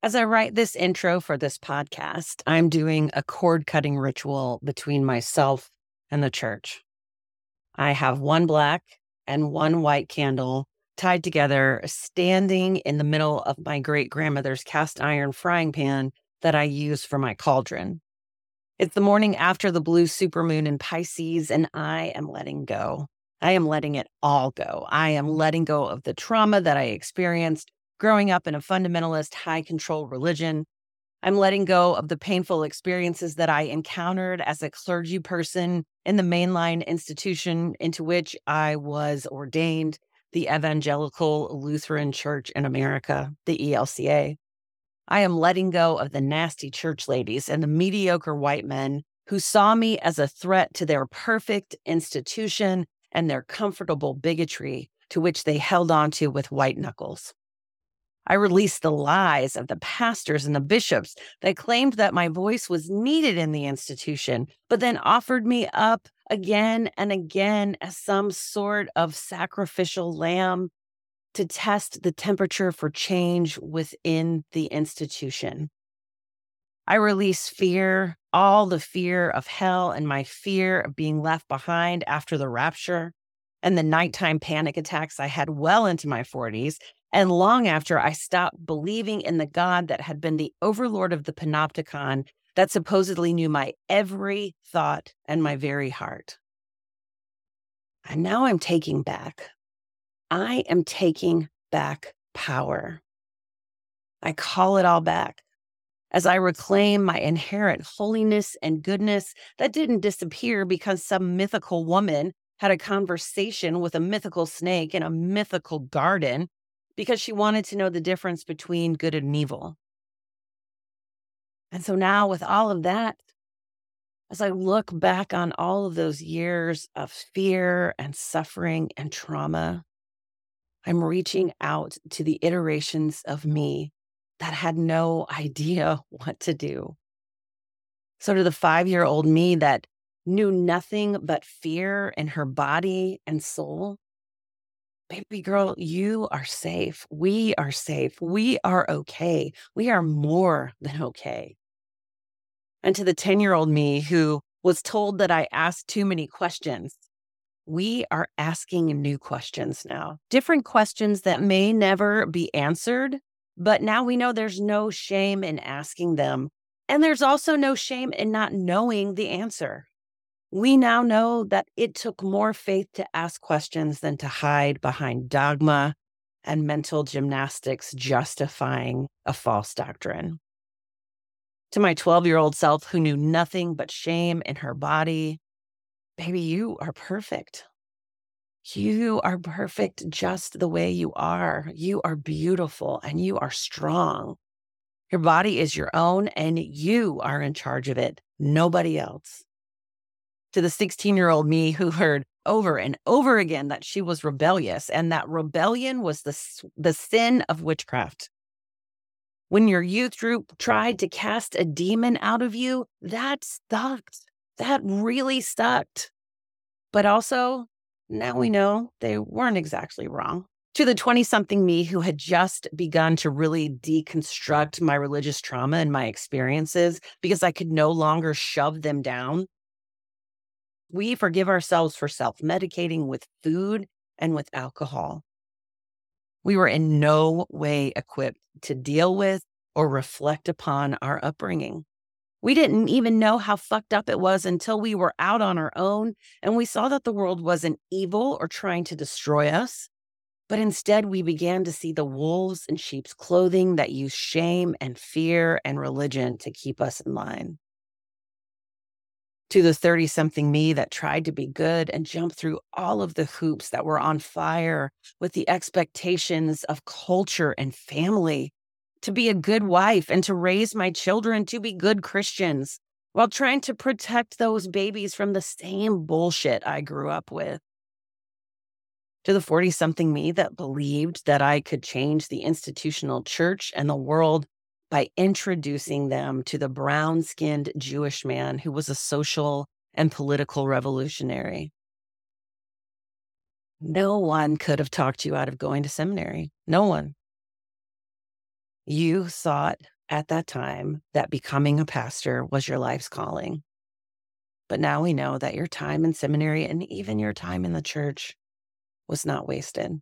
As I write this intro for this podcast, I'm doing a cord cutting ritual between myself and the church. I have one black and one white candle tied together, standing in the middle of my great grandmother's cast iron frying pan that I use for my cauldron. It's the morning after the blue supermoon in Pisces, and I am letting go. I am letting it all go. I am letting go of the trauma that I experienced growing up in a fundamentalist, high control religion. I'm letting go of the painful experiences that I encountered as a clergy person in the mainline institution into which I was ordained, the Evangelical Lutheran Church in America, the ELCA. I am letting go of the nasty church ladies and the mediocre white men who saw me as a threat to their perfect institution and their comfortable bigotry to which they held on to with white knuckles. I released the lies of the pastors and the bishops that claimed that my voice was needed in the institution, but then offered me up again and again as some sort of sacrificial lamb to test the temperature for change within the institution. I release fear, all the fear of hell and my fear of being left behind after the rapture and the nighttime panic attacks I had well into my 40s and long after I stopped believing in the God that had been the overlord of the panopticon that supposedly knew my every thought and my very heart. And now I'm taking back. I am taking back power. I call it all back as I reclaim my inherent holiness and goodness that didn't disappear because some mythical woman had a conversation with a mythical snake in a mythical garden because she wanted to know the difference between good and evil. And so now, with all of that, as I look back on all of those years of fear and suffering and trauma, I'm reaching out to the iterations of me that had no idea what to do. So, to the five year old me that knew nothing but fear in her body and soul, baby girl, you are safe. We are safe. We are okay. We are more than okay. And to the 10 year old me who was told that I asked too many questions, we are asking new questions now, different questions that may never be answered, but now we know there's no shame in asking them. And there's also no shame in not knowing the answer. We now know that it took more faith to ask questions than to hide behind dogma and mental gymnastics justifying a false doctrine. To my 12 year old self who knew nothing but shame in her body, baby, you are perfect. You are perfect just the way you are. You are beautiful and you are strong. Your body is your own and you are in charge of it, nobody else to the 16 year old me who heard over and over again that she was rebellious and that rebellion was the, the sin of witchcraft. When your youth group tried to cast a demon out of you, that sucked. That really sucked. But also, now we know they weren't exactly wrong. To the 20 something me who had just begun to really deconstruct my religious trauma and my experiences because I could no longer shove them down we forgive ourselves for self medicating with food and with alcohol. We were in no way equipped to deal with or reflect upon our upbringing. We didn't even know how fucked up it was until we were out on our own and we saw that the world wasn't evil or trying to destroy us, but instead we began to see the wolves in sheep's clothing that use shame and fear and religion to keep us in line to the 30 something me that tried to be good and jump through all of the hoops that were on fire with the expectations of culture and family to be a good wife and to raise my children to be good Christians while trying to protect those babies from the same bullshit I grew up with. To the 40 something me that believed that I could change the institutional church and the world by introducing them to the brown skinned Jewish man who was a social and political revolutionary. No one could have talked you out of going to seminary. No one. You thought at that time that becoming a pastor was your life's calling. But now we know that your time in seminary and even your time in the church was not wasted.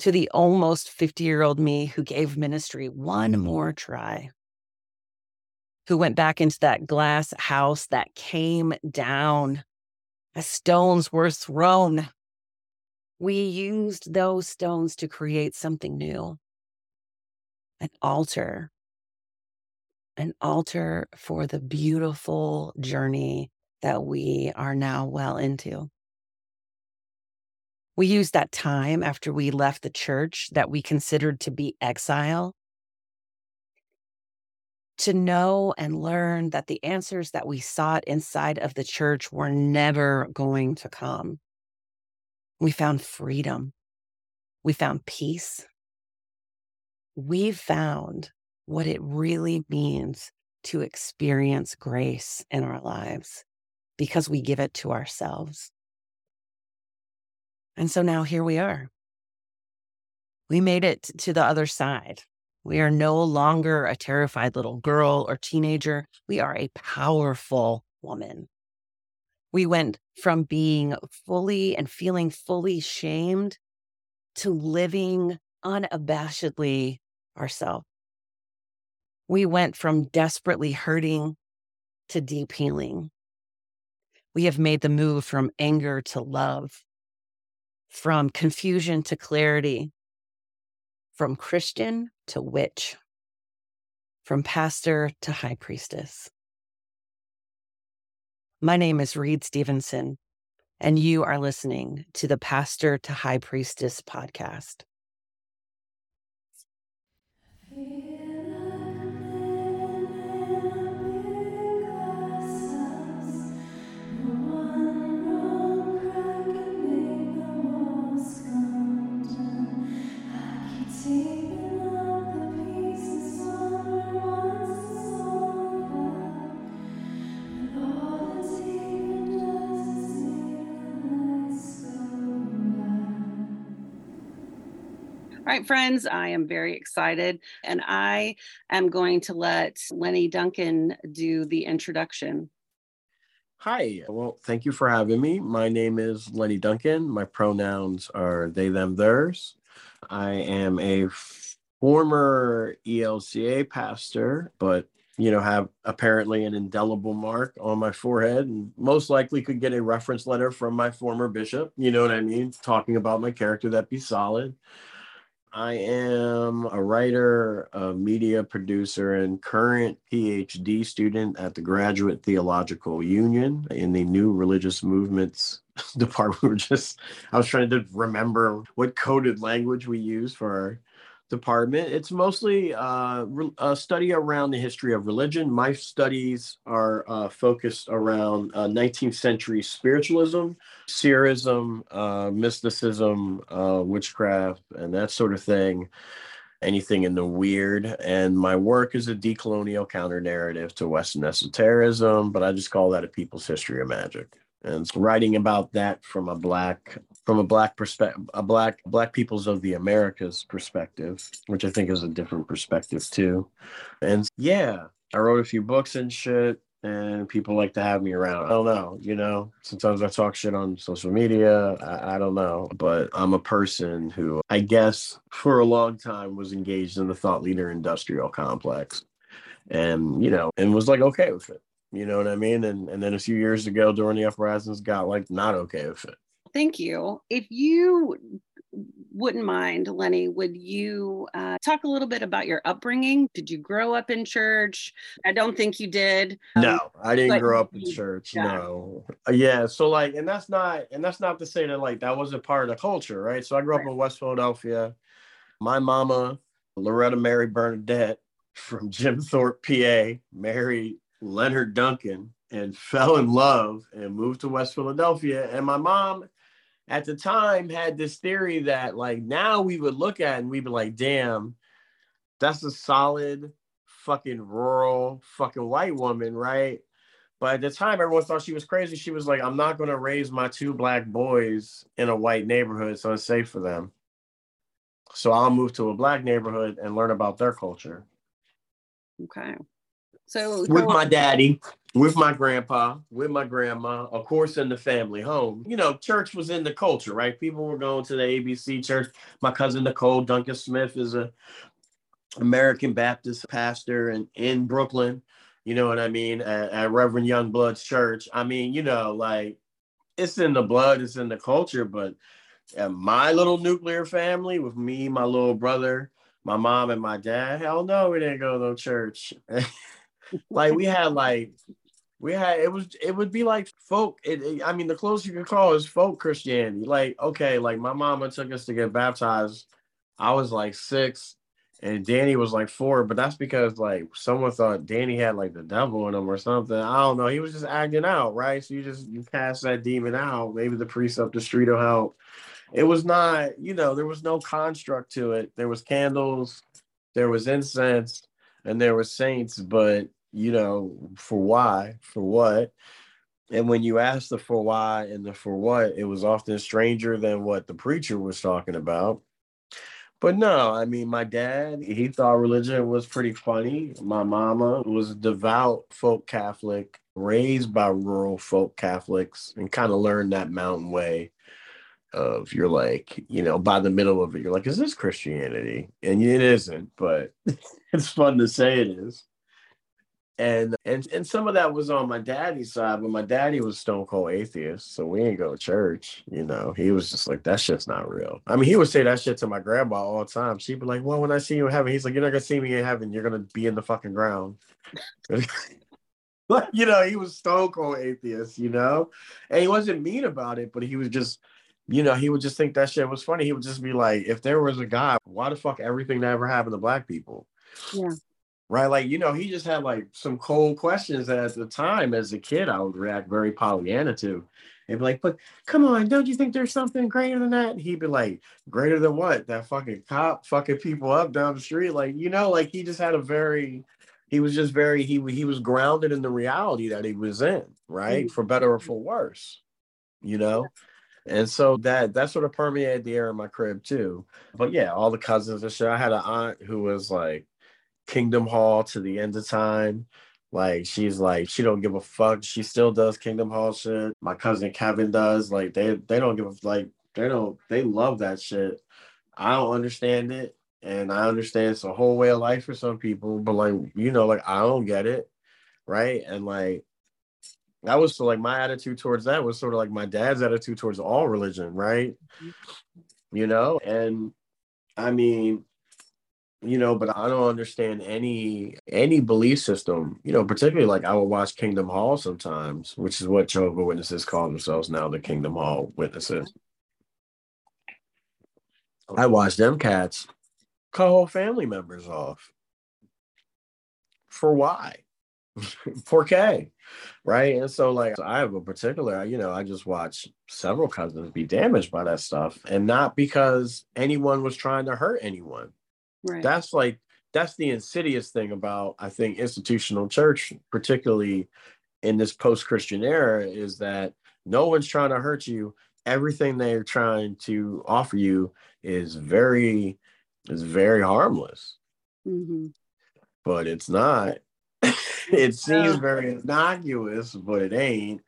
To the almost 50 year old me who gave ministry one mm. more try, who went back into that glass house that came down as stones were thrown. We used those stones to create something new an altar an altar for the beautiful journey that we are now well into. We used that time after we left the church that we considered to be exile to know and learn that the answers that we sought inside of the church were never going to come. We found freedom. We found peace. We found what it really means to experience grace in our lives because we give it to ourselves. And so now here we are. We made it to the other side. We are no longer a terrified little girl or teenager. We are a powerful woman. We went from being fully and feeling fully shamed to living unabashedly ourselves. We went from desperately hurting to deep healing. We have made the move from anger to love, from confusion to clarity, from Christian to witch, from pastor to high priestess. My name is Reed Stevenson, and you are listening to the Pastor to High Priestess podcast. All right, friends, I am very excited and I am going to let Lenny Duncan do the introduction. Hi, well, thank you for having me. My name is Lenny Duncan. My pronouns are they, them, theirs. I am a former ELCA pastor, but you know, have apparently an indelible mark on my forehead and most likely could get a reference letter from my former bishop. You know what I mean? Talking about my character, that'd be solid. I am a writer, a media producer, and current PhD student at the Graduate Theological Union in the New Religious Movements department. We're just, I was trying to remember what coded language we use for our department. It's mostly uh, a study around the history of religion. My studies are uh, focused around uh, 19th century spiritualism, seerism, uh, mysticism, uh, witchcraft, and that sort of thing. Anything in the weird. And my work is a decolonial counter narrative to Western esotericism, but I just call that a people's history of magic and writing about that from a black from a black perspective a black black peoples of the americas perspective which i think is a different perspective too and yeah i wrote a few books and shit and people like to have me around i don't know you know sometimes i talk shit on social media I, I don't know but i'm a person who i guess for a long time was engaged in the thought leader industrial complex and you know and was like okay with it you know what I mean? And and then a few years ago during the uprisings got like not okay with it. Thank you. If you wouldn't mind, Lenny, would you uh, talk a little bit about your upbringing? Did you grow up in church? I don't think you did. No, um, I didn't grow up in church. Yeah. No. Uh, yeah. So like, and that's not, and that's not to say that like that wasn't part of the culture, right? So I grew up in West Philadelphia. My mama, Loretta Mary Bernadette from Jim Thorpe, PA, married Leonard Duncan and fell in love and moved to West Philadelphia. And my mom at the time had this theory that like now we would look at and we'd be like, damn, that's a solid fucking rural fucking white woman, right? But at the time, everyone thought she was crazy. She was like, I'm not going to raise my two black boys in a white neighborhood. So it's safe for them. So I'll move to a black neighborhood and learn about their culture. Okay. So with my daddy, with my grandpa, with my grandma, of course, in the family home. You know, church was in the culture, right? People were going to the ABC church. My cousin Nicole Duncan Smith is a American Baptist pastor in, in Brooklyn. You know what I mean? At, at Reverend Youngblood's church. I mean, you know, like it's in the blood, it's in the culture, but my little nuclear family with me, my little brother, my mom, and my dad, hell no, we didn't go to no church. like we had like we had it was it would be like folk it, it, i mean the closest you could call is folk christianity. Like okay like my mama took us to get baptized. I was like six and danny was like four but that's because like someone thought danny had like the devil in him or something. I don't know. He was just acting out right? So you just you cast that demon out. Maybe the priest up the street will help. It was not you know there was no construct to it. There was candles there was incense and there were saints but you know, for why, for what. And when you ask the for why and the for what, it was often stranger than what the preacher was talking about. But no, I mean, my dad, he thought religion was pretty funny. My mama was a devout folk Catholic, raised by rural folk Catholics, and kind of learned that mountain way of you're like, you know, by the middle of it, you're like, is this Christianity? And it isn't, but it's fun to say it is and and and some of that was on my daddy's side, but my daddy was stone cold atheist, so we ain't go to church. You know, he was just like that shit's not real. I mean, he would say that shit to my grandma all the time. She'd be like, "Well, when I see you in heaven," he's like, "You're not gonna see me in heaven. You're gonna be in the fucking ground." but you know, he was stone cold atheist. You know, and he wasn't mean about it, but he was just. You know, he would just think that shit was funny. He would just be like, if there was a God, why the fuck everything that ever happened to black people? Yeah right? Like, you know, he just had like some cold questions that at the time as a kid I would react very Pollyanna to. And be like, but come on, don't you think there's something greater than that? he'd be like, greater than what? That fucking cop fucking people up down the street. Like, you know, like he just had a very he was just very he he was grounded in the reality that he was in, right? Mm-hmm. For better or for worse, you know. And so that that sort of permeated the air in my crib too. But yeah, all the cousins and shit. I had an aunt who was like Kingdom Hall to the end of time. Like she's like she don't give a fuck. She still does Kingdom Hall shit. My cousin Kevin does. Like they they don't give a like they don't they love that shit. I don't understand it, and I understand it's a whole way of life for some people. But like you know, like I don't get it, right? And like that was so like my attitude towards that was sort of like my dad's attitude towards all religion, right? Mm-hmm. You know, and I mean, you know but i don't understand any any belief system you know particularly like i will watch kingdom hall sometimes which is what jehovah witnesses call themselves now the kingdom hall witnesses. I watch them cats cut whole family members off. For why? For k right? And so like i have a particular you know i just watch several cousins be damaged by that stuff and not because anyone was trying to hurt anyone Right. That's like that's the insidious thing about I think institutional church, particularly in this post-Christian era, is that no one's trying to hurt you. Everything they're trying to offer you is very is very harmless. Mm-hmm. But it's not. it seems very innocuous, but it ain't.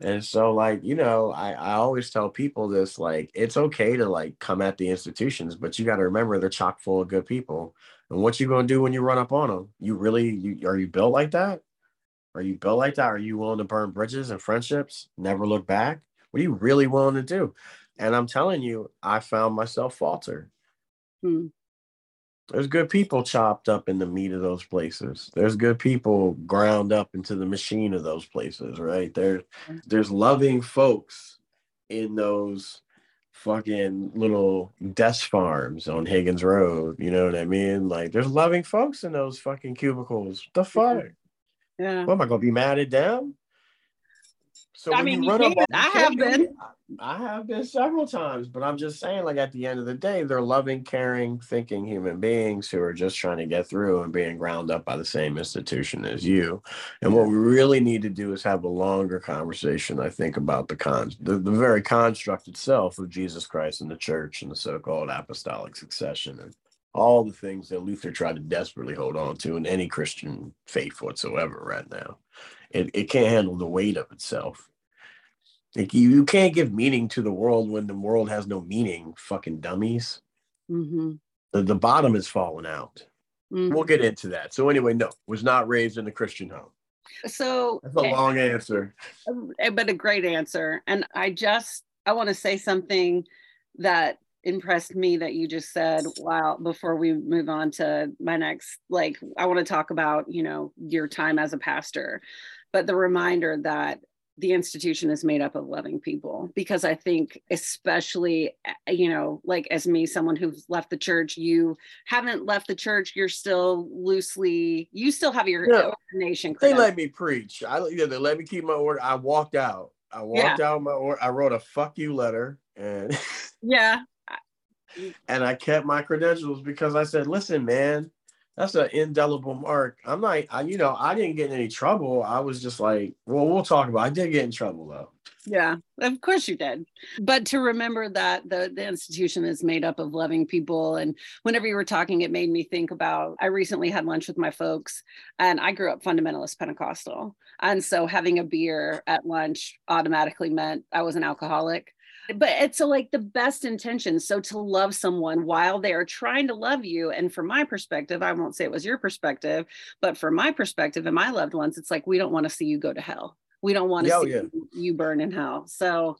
And so, like, you know, I, I always tell people this like, it's okay to like come at the institutions, but you got to remember they're chock full of good people. And what you going to do when you run up on them? You really, you, are you built like that? Are you built like that? Are you willing to burn bridges and friendships, never look back? What are you really willing to do? And I'm telling you, I found myself falter. Hmm. There's good people chopped up in the meat of those places. There's good people ground up into the machine of those places, right? There, there's loving folks in those fucking little desk farms on Higgins Road. You know what I mean? Like there's loving folks in those fucking cubicles. The fuck? Yeah. What am I gonna be mad at them? So I mean, you you run up, can. I have been. I have been several times, but I'm just saying, like at the end of the day, they're loving, caring, thinking human beings who are just trying to get through and being ground up by the same institution as you. And what we really need to do is have a longer conversation, I think, about the con the, the very construct itself of Jesus Christ and the church and the so-called apostolic succession and all the things that Luther tried to desperately hold on to in any Christian faith whatsoever right now. It, it can't handle the weight of itself. Like you, you can't give meaning to the world when the world has no meaning, fucking dummies. Mm-hmm. The, the bottom is falling out. We'll get into that. So anyway, no, was not raised in a Christian home. So, That's a long answer. eh, but a great answer. And I just, I want to say something that impressed me that you just said wow before we move on to my next like i want to talk about you know your time as a pastor but the reminder that the institution is made up of loving people because i think especially eh, you know like as me someone who's left the church you haven't left the church you're still loosely you still have your Yeah. ordination They let me preach. I yeah, they let me keep my order. I walked out. I walked out my order. I wrote a fuck you letter and yeah and I kept my credentials because I said, listen, man, that's an indelible mark. I'm not, I, you know, I didn't get in any trouble. I was just like, well, we'll talk about. It. I did get in trouble though. Yeah, of course you did. But to remember that the, the institution is made up of loving people. And whenever you were talking, it made me think about I recently had lunch with my folks, and I grew up fundamentalist Pentecostal. And so having a beer at lunch automatically meant I was an alcoholic. But it's so like the best intentions. So to love someone while they are trying to love you. And from my perspective, I won't say it was your perspective, but from my perspective and my loved ones, it's like we don't want to see you go to hell. We don't want to oh, see yeah. you burn in hell. So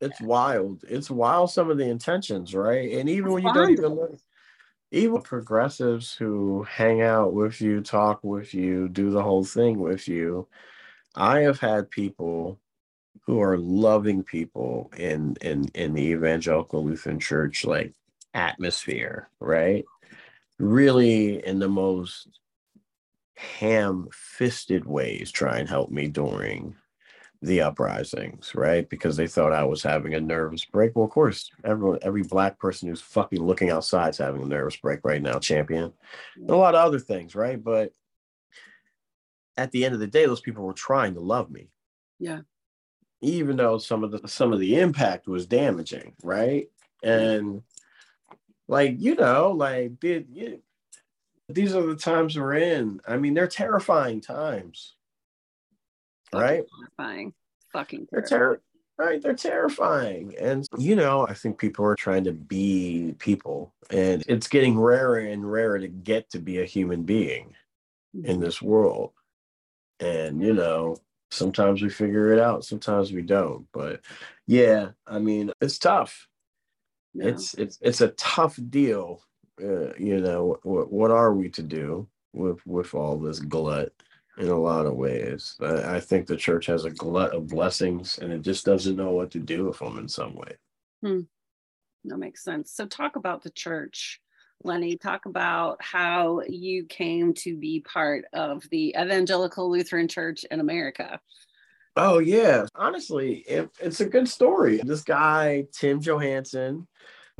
It's wild. It's wild. Some of the intentions, right? And even when you don't even look, even progressives who hang out with you, talk with you, do the whole thing with you. I have had people who are loving people in in in the evangelical Lutheran church like atmosphere, right? Really in the most ham-fisted ways try and help me during the uprisings, right? Because they thought I was having a nervous break. Well, of course, everyone, every black person who's fucking looking outside is having a nervous break right now, champion. And a lot of other things, right? But at the end of the day, those people were trying to love me. Yeah. Even though some of the some of the impact was damaging, right? And like, you know, like did you these are the times we're in. I mean, they're terrifying times. Right? terrifying. Fucking They're terrifying. ter- right, they're terrifying. And you know, I think people are trying to be people and it's getting rarer and rarer to get to be a human being in mm-hmm. this world. And you know, sometimes we figure it out, sometimes we don't. But yeah, I mean, it's tough. No. It's it's it's a tough deal. Uh, you know, what what are we to do with with all this glut? in a lot of ways. I, I think the church has a glut of blessings and it just doesn't know what to do with them in some way. hmm. that makes sense. So talk about the church. Lenny, talk about how you came to be part of the Evangelical Lutheran Church in America. Oh yeah, honestly, it, it's a good story. This guy Tim Johansson,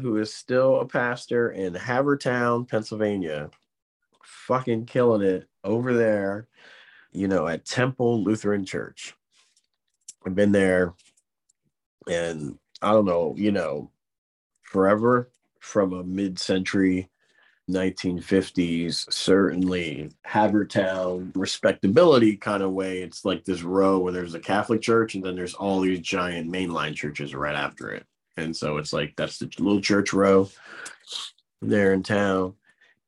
who is still a pastor in Havertown, Pennsylvania, fucking killing it over there. You know, at Temple Lutheran Church. I've been there, and I don't know, you know, forever from a mid-century 1950s, certainly Havertown respectability kind of way. It's like this row where there's a Catholic church and then there's all these giant mainline churches right after it. And so it's like that's the little church row there in town.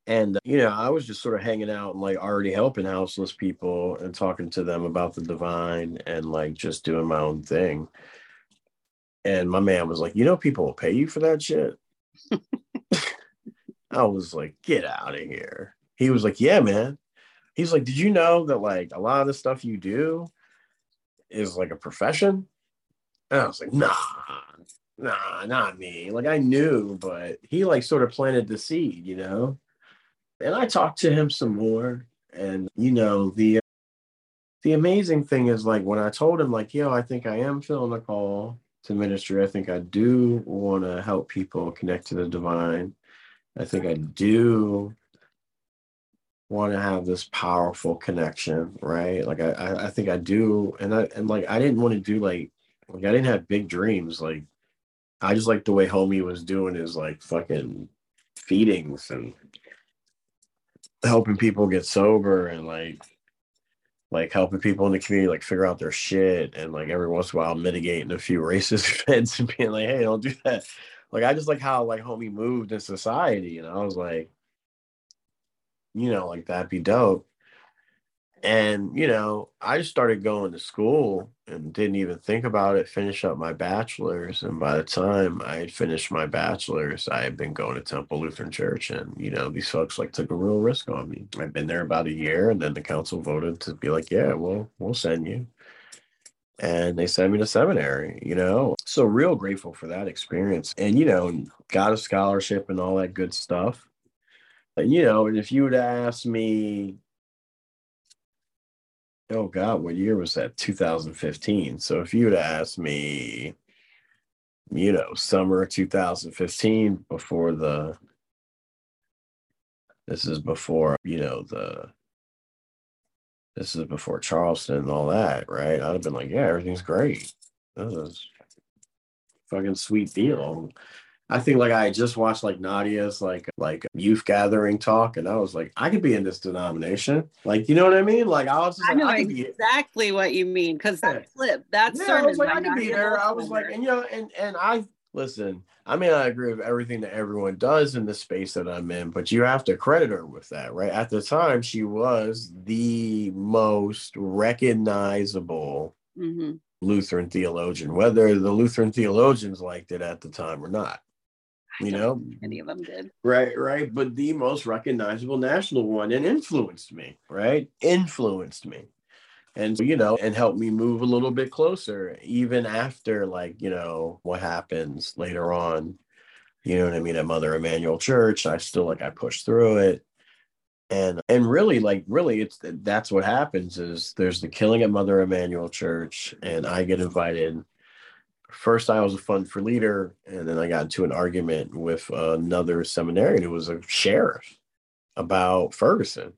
And, you know, I was just sort of hanging out and like already helping houseless people and talking to them about the divine and like just doing my own thing. And my man was like, you know, people will pay you for that shit. I was like, get out of here. He was like, yeah, man. He's like, did you know that like a lot of the stuff you do is like a profession? And I was like, nah, nah, not me. Like I knew, but he like sort of planted the seed, you know? And I talked to him some more. And, you know, the the amazing thing is like when I told him, like, yo, I think I am feeling a call to ministry. I think I do want to help people connect to the divine. I think I do want to have this powerful connection, right? Like I, I, think I do, and I and like I didn't want to do like like I didn't have big dreams. Like I just like the way homie was doing his like fucking feedings and helping people get sober and like like helping people in the community like figure out their shit and like every once in a while mitigating a few racist events and being like, hey, don't do that. Like I just like how like homie moved in society, and I was like, you know, like that'd be dope. And, you know, I started going to school and didn't even think about it, finish up my bachelor's. And by the time I had finished my bachelor's, I had been going to Temple Lutheran Church. And, you know, these folks like took a real risk on me. I've been there about a year and then the council voted to be like, yeah, well, we'll send you. And they sent me to seminary, you know. So real grateful for that experience. And, you know, got a scholarship and all that good stuff And you know, and if you would ask me, oh God, what year was that? 2015. So if you would ask me, you know, summer 2015 before the, this is before, you know, the, this is before Charleston and all that, right? I'd have been like, yeah, everything's great. This is fucking sweet deal. I think like I just watched like Nadia's like like youth gathering talk, and I was like, I could be in this denomination. Like, you know what I mean? Like I was just I like, know I exactly what you mean because that flip, that yeah, sermon I was like, I could be there. I was like, and you know, and and I listen. I mean, I agree with everything that everyone does in the space that I'm in, but you have to credit her with that, right? At the time, she was the most recognizable Mhm. Lutheran theologian, whether the Lutheran theologians liked it at the time or not. You know, any of them did. Right, right. But the most recognizable national one and influenced me, right? Influenced me. And, you know, and helped me move a little bit closer, even after, like, you know, what happens later on. You know what I mean? At Mother Emanuel Church, I still like, I pushed through it. And, and really, like, really, it's that's what happens is there's the killing at Mother Emanuel Church, and I get invited first I was a fund for leader, and then I got into an argument with another seminarian who was a sheriff about Ferguson.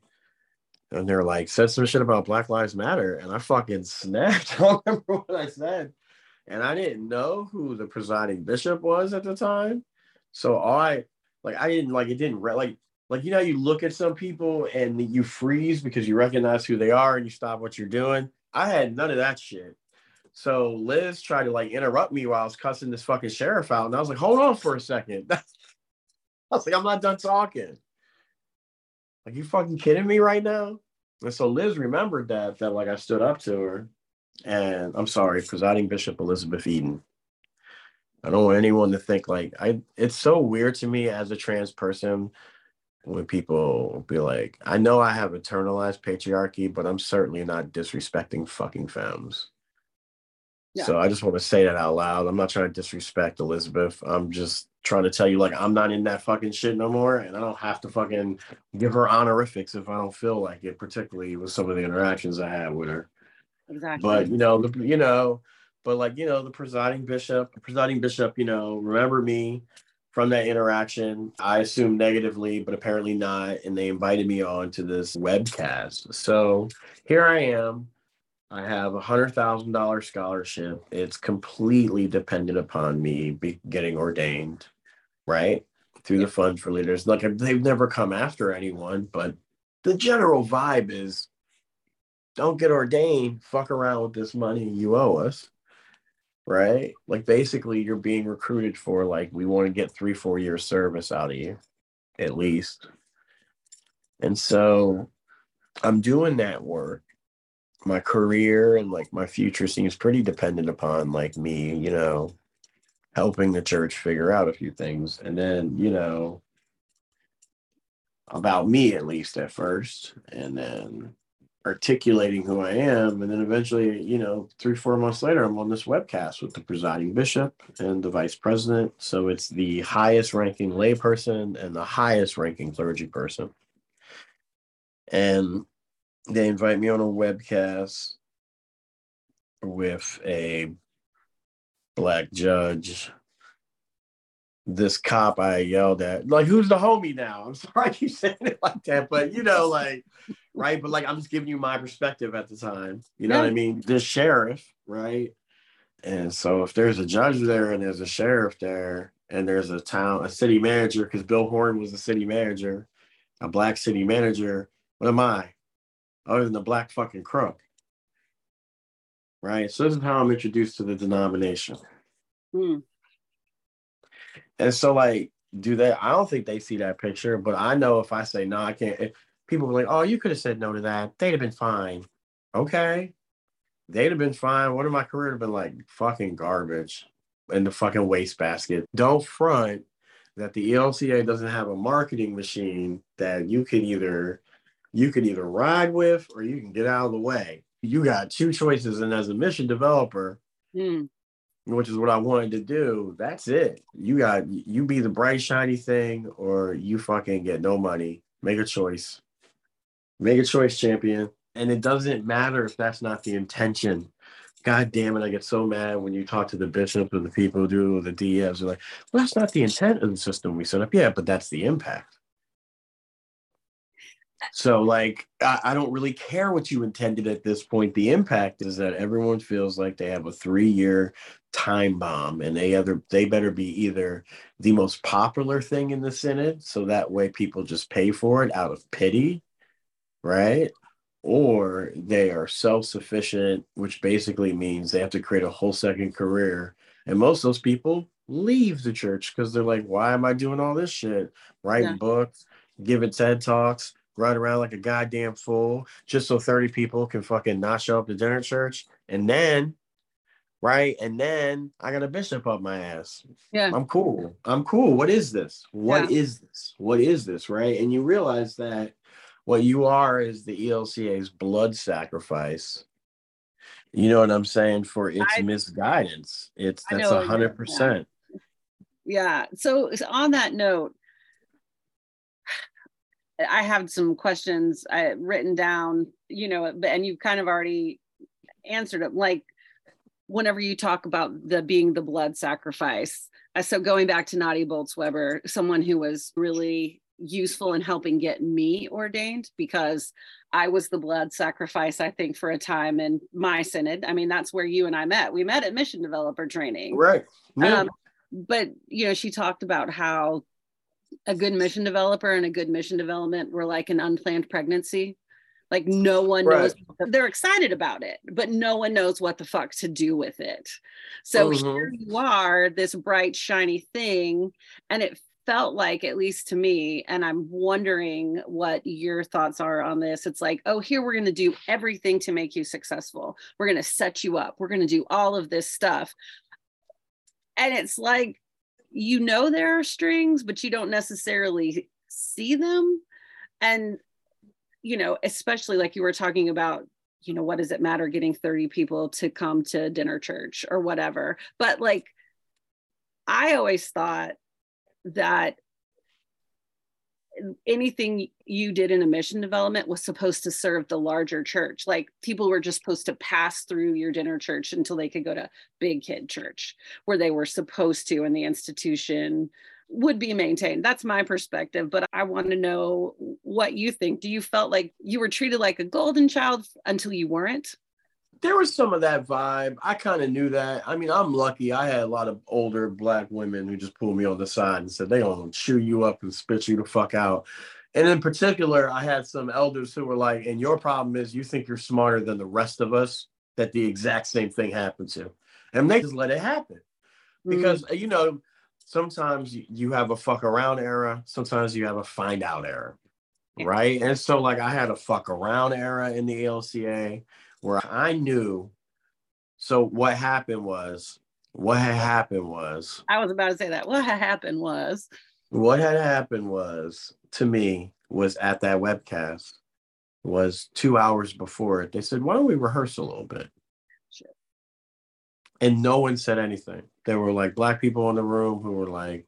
And they're like, said some shit about Black Lives Matter. And I fucking snapped. I don't remember what I said. And I didn't know who the presiding bishop was at the time. So all I like I didn't like it didn't re- like like you know you look at some people and you freeze because you recognize who they are and you stop what you're doing. I had none of that shit. So Liz tried to like interrupt me while I was cussing this fucking sheriff out. And I was like, hold on for a second. I was like, I'm not done talking. Like, you fucking kidding me right now? And so Liz remembered that, that like I stood up to her. And I'm sorry, presiding Bishop Elizabeth Eaton. I don't want anyone to think like I it's so weird to me as a trans person when people be like, I know I have internalized patriarchy, but I'm certainly not disrespecting fucking femmes. Yeah. So I just want to say that out loud. I'm not trying to disrespect Elizabeth. I'm just trying to tell you, like, I'm not in that fucking shit no more, and I don't have to fucking give her honorifics if I don't feel like it, particularly with some of the interactions I had with her. Exactly. But you know, the you know, but like you know, the presiding bishop, the presiding bishop, you know, remember me from that interaction. I assumed negatively, but apparently not, and they invited me on to this webcast. So here I am. I have a hundred thousand dollar scholarship. It's completely dependent upon me be getting ordained, right? Through the fund for leaders. Like they've never come after anyone, but the general vibe is don't get ordained, fuck around with this money you owe us. Right? Like basically you're being recruited for like we want to get three, four years service out of you, at least. And so I'm doing that work my career and like my future seems pretty dependent upon like me, you know, helping the church figure out a few things. And then, you know, about me at least at first, and then articulating who I am. And then eventually, you know, three, four months later, I'm on this webcast with the presiding bishop and the vice president. So it's the highest ranking layperson and the highest ranking clergy person. And they invite me on a webcast with a black judge. This cop I yelled at, like, who's the homie now? I'm sorry I keep saying it like that, but you know, like, right? But like, I'm just giving you my perspective at the time. You know yeah. what I mean? This sheriff, right? And so if there's a judge there and there's a sheriff there and there's a town, a city manager, because Bill Horn was a city manager, a black city manager, what am I? Other than the black fucking crook. Right. So this is how I'm introduced to the denomination. Hmm. And so like, do they I don't think they see that picture, but I know if I say no, I can't people were like, oh, you could have said no to that. They'd have been fine. Okay they'd have been fine. What if my career have been like fucking garbage in the fucking wastebasket? Don't front that the ELCA doesn't have a marketing machine that you can either you can either ride with or you can get out of the way. You got two choices, and as a mission developer, mm. which is what I wanted to do, that's it. You got you be the bright shiny thing, or you fucking get no money. Make a choice. Make a choice, champion. And it doesn't matter if that's not the intention. God damn it, I get so mad when you talk to the bishops or the people who do the DFs. They're like, well, that's not the intent of the system we set up. Yeah, but that's the impact. So, like, I, I, don't really care what you intended at this point. The impact is that everyone feels like they have a three-year time bomb, and they other they better be either the most popular thing in the synod. so that way people just pay for it out of pity, right? or they are self-sufficient which basically means they have to create a whole second career and most of those people leave the church because they're like why am i doing all this shit writing yeah. books giving ted talks run around like a goddamn fool just so 30 people can fucking not show up to dinner church and then right and then i got a bishop up my ass yeah i'm cool i'm cool what is this What yeah. is this what is this right and you realize that what you are is the ELCA's blood sacrifice. You know what I'm saying? For its I, misguidance. It's that's a hundred percent. Yeah. So on that note, I have some questions I written down, you know, and you've kind of already answered them. Like whenever you talk about the being the blood sacrifice. Uh, so going back to Nadia Bolz-Weber, someone who was really useful in helping get me ordained because I was the blood sacrifice, I think, for a time in my synod. I mean, that's where you and I met. We met at mission developer training. Right. Yeah. Um, but, you know, she talked about how a good mission developer and a good mission development were like an unplanned pregnancy. Like no one right. knows they're excited about it, but no one knows what the fuck to do with it. So mm-hmm. here you are, this bright, shiny thing, and it felt like, at least to me, and I'm wondering what your thoughts are on this. It's like, oh, here we're going to do everything to make you successful. We're going to set you up. We're going to do all of this stuff. And it's like, you know, there are strings, but you don't necessarily see them. And, you know, especially like you were talking about you know what does it matter getting 30 people to come to dinner church or whatever but like i always thought that anything you did in a mission development was supposed to serve the larger church. Like people were just supposed to pass through your dinner church until they could go to big kid church where they were supposed to and the institution would be maintained. That's my perspective, but I want to know what you think. Do you felt like you were treated like a golden child until you weren't? There was some of that vibe. I kind of knew that. I mean, I'm lucky. I had a lot of older black women who just pulled me on the side and said they gonna chew you up and spit you the fuck out. And in particular, I had some elders who were like, "And your problem is you think you're smarter than the rest of us that the exact same thing happened to," and they just let it happen because mm. you know sometimes you have a fuck around era, sometimes you have a find out era, right? And so like I had a fuck around era in the ELCA where I knew. So what happened was, what had happened was. I was about to say that. What had happened was. What had happened was to me was at that webcast was two hours before it. They said, "Why don't we rehearse a little bit?" Sure. And no one said anything. There were like black people in the room who were like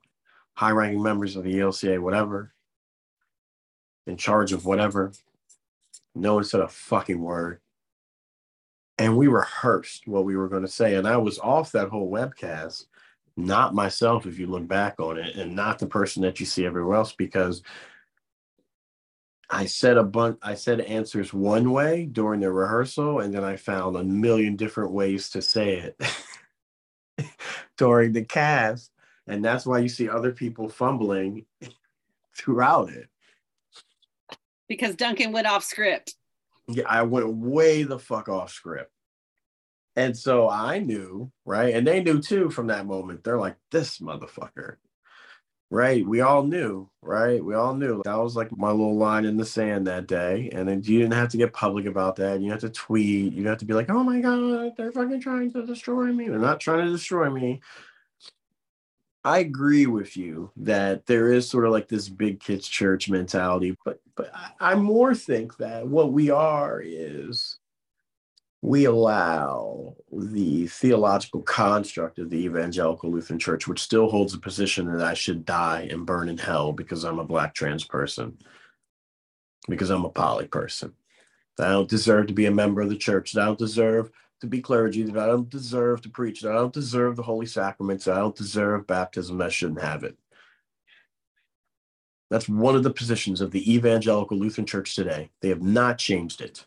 high-ranking members of the ELCA, whatever, in charge of whatever. No one said a fucking word. And we rehearsed what we were going to say. And I was off that whole webcast, not myself, if you look back on it, and not the person that you see everywhere else, because I said a bunch, I said answers one way during the rehearsal, and then I found a million different ways to say it during the cast. And that's why you see other people fumbling throughout it. Because Duncan went off script. Yeah, I went way the fuck off script. And so I knew, right? And they knew too from that moment. They're like, this motherfucker. Right. We all knew, right? We all knew. That was like my little line in the sand that day. And then you didn't have to get public about that. You have to tweet. You have to be like, oh my God, they're fucking trying to destroy me. They're not trying to destroy me. I agree with you that there is sort of like this big kids church mentality, but but I, I more think that what we are is we allow the theological construct of the evangelical Lutheran Church, which still holds a position that I should die and burn in hell because I'm a black trans person, because I'm a poly person. That I don't deserve to be a member of the church. That I don't deserve to be clergy. That I don't deserve to preach. That I don't deserve the holy sacraments. That I don't deserve baptism. That I shouldn't have it. That's one of the positions of the evangelical Lutheran Church today. They have not changed it.